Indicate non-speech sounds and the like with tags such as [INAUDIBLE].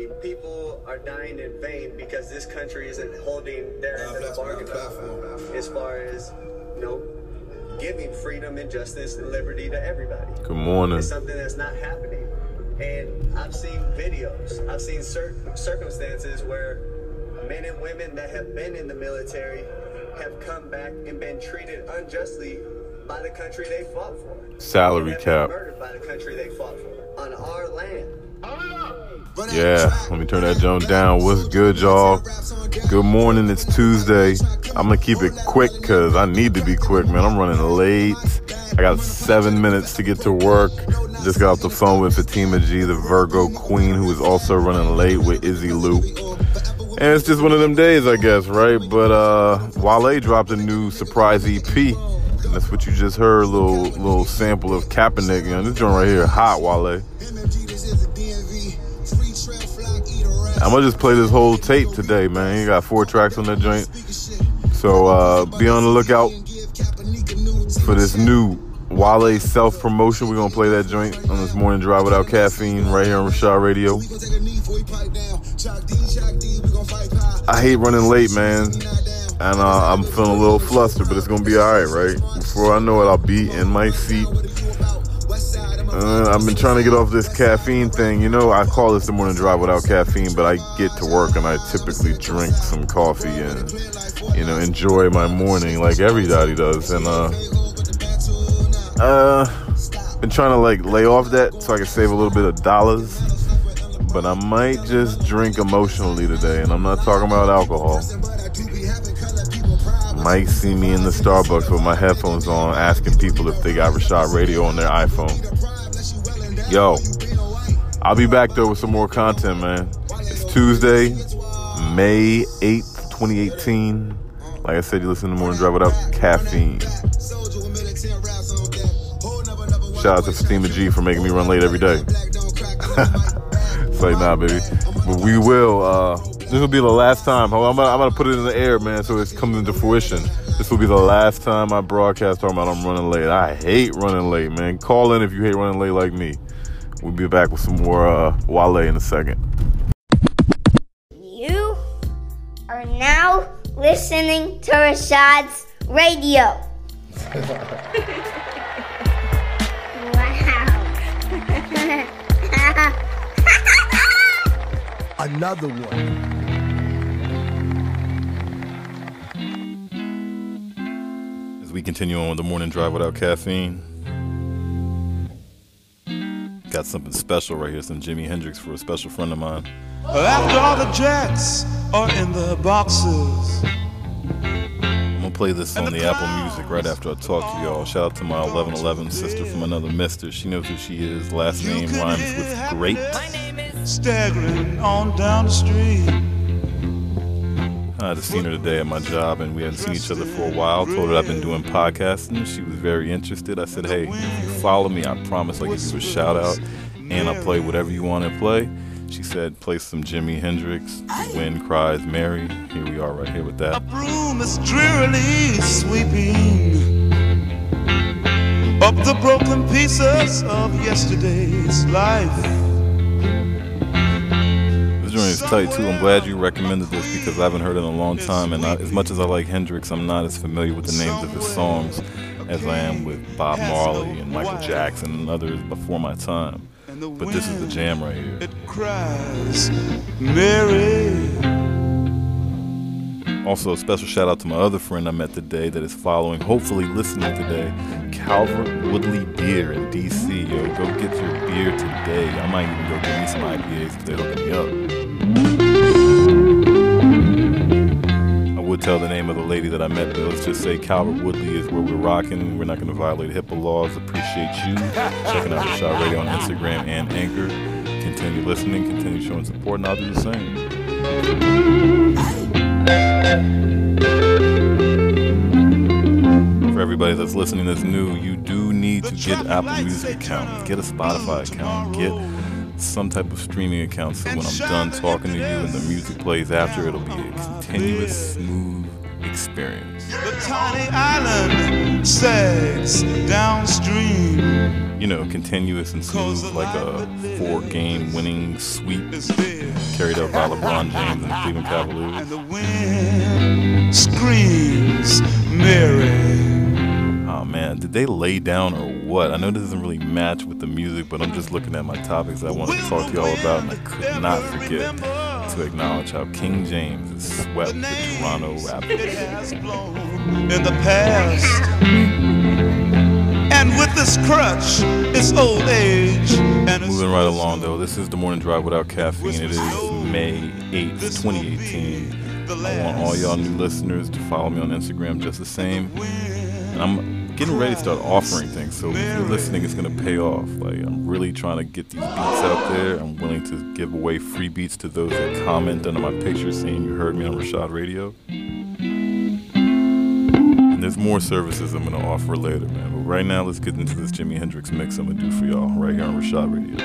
mean, people are dying in vain because this country isn't holding their end of the bargain up as far as, you know, giving freedom and justice and liberty to everybody. Good morning. It's something that's not happening. And I've seen videos, I've seen certain circumstances where men and women that have been in the military have come back and been treated unjustly by the country they fought for. Salary cap. Murdered by the country they fought for on our land. Yeah, let me turn that joint down. What's good, y'all? Good morning. It's Tuesday. I'm gonna keep it quick because I need to be quick, man. I'm running late. I got seven minutes to get to work. Just got off the phone with Fatima G, the Virgo Queen, who is also running late with Izzy Lou. And it's just one of them days, I guess, right? But uh Wale dropped a new surprise EP. And that's what you just heard, a little little sample of Kaepernick. Know, this joint right here, hot Wale. I'm gonna just play this whole tape today, man. You got four tracks on that joint. So uh, be on the lookout for this new Wale self promotion. We're gonna play that joint on this morning drive without caffeine right here on Reshad Radio. I hate running late, man. And uh, I'm feeling a little flustered, but it's gonna be alright, right? Before I know it, I'll be in my seat uh, I've been trying to get off this caffeine thing. You know, I call this the morning drive without caffeine, but I get to work and I typically drink some coffee and, you know, enjoy my morning like everybody does. And, uh, uh, been trying to like lay off that so I can save a little bit of dollars. But I might just drink emotionally today, and I'm not talking about alcohol. Might see me in the Starbucks with my headphones on asking people if they got Reshad Radio on their iPhone. Yo, I'll be back though with some more content, man. It's Tuesday, May 8th, 2018. Like I said, you listen to Morning Drive without caffeine. Shout out to Fatima G for making me run late every day. [LAUGHS] it's like, nah, baby. But we will, uh, this will be the last time. I'm gonna, I'm gonna put it in the air, man, so it comes into fruition. This will be the last time I broadcast talking about I'm running late. I hate running late, man. Call in if you hate running late like me. We'll be back with some more uh, Wale in a second. You are now listening to Reshad's radio. [LAUGHS] wow. [LAUGHS] Another one. As we continue on with the morning drive without caffeine, got something special right here. Some Jimi Hendrix for a special friend of mine. After all the jets are in the boxes. I'm gonna play this on the Apple Music right after I talk to y'all. Shout out to my 1111 sister from another mister. She knows who she is. Last name rhymes with great. Staggering on down the street. I just seen her today at my job, and we hadn't seen each other for a while. Told her I've been doing podcasting. She was very interested. I said, "Hey, if you follow me, I promise I'll give you a shout out, and I'll play whatever you want to play." She said, "Play some Jimi Hendrix, The Wind Cries Mary." Here we are, right here with that. Room is drearily sweeping up the broken pieces of yesterday's life. Is tight too. I'm glad you recommended this because I haven't heard it in a long time. And I, as much as I like Hendrix, I'm not as familiar with the names of his songs as I am with Bob Marley and Michael Jackson and others before my time. But this is the jam right here. It cries, Mary. Also, a special shout out to my other friend I met today that is following, hopefully listening today, Calvert Woodley Beer in DC. Yo, go get your beer today. I might even go get me some IPAs if they're hooking me up. I would tell the name of the lady that I met, but let's just say Calvert Woodley is where we're rocking. We're not going to violate HIPAA laws. Appreciate you checking out the Shot Radio on Instagram and Anchor. Continue listening, continue showing support, and I'll do the same. For everybody that's listening that's new, you do need to get Apple Music account, get a Spotify account, get some type of streaming account so when I'm done talking to you and the music plays after, it'll be a continuous, smooth experience. The tiny island sags downstream. you know, continuous and smooth, like a four-game winning sweep carried out by LeBron James and the Cleveland [LAUGHS] Cavaliers. And the wind screams Mary. Did they lay down or what? I know this doesn't really match with the music, but I'm just looking at my topics I wanted to talk to y'all about, and I could not forget to acknowledge how King James has swept the Toronto Raptors. It has blown in the past. And with this crutch, it's old age. And it's Moving right along though, this is the morning drive without caffeine. It is May 8th, 2018. I want all y'all new listeners to follow me on Instagram just the same. And I'm getting ready to start offering things, so if you're listening, it's gonna pay off. Like I'm really trying to get these beats out there. I'm willing to give away free beats to those that comment under my picture saying you heard me on Reshad Radio. And there's more services I'm gonna offer later, man. But right now, let's get into this Jimi Hendrix mix I'm gonna do for y'all right here on Reshad Radio.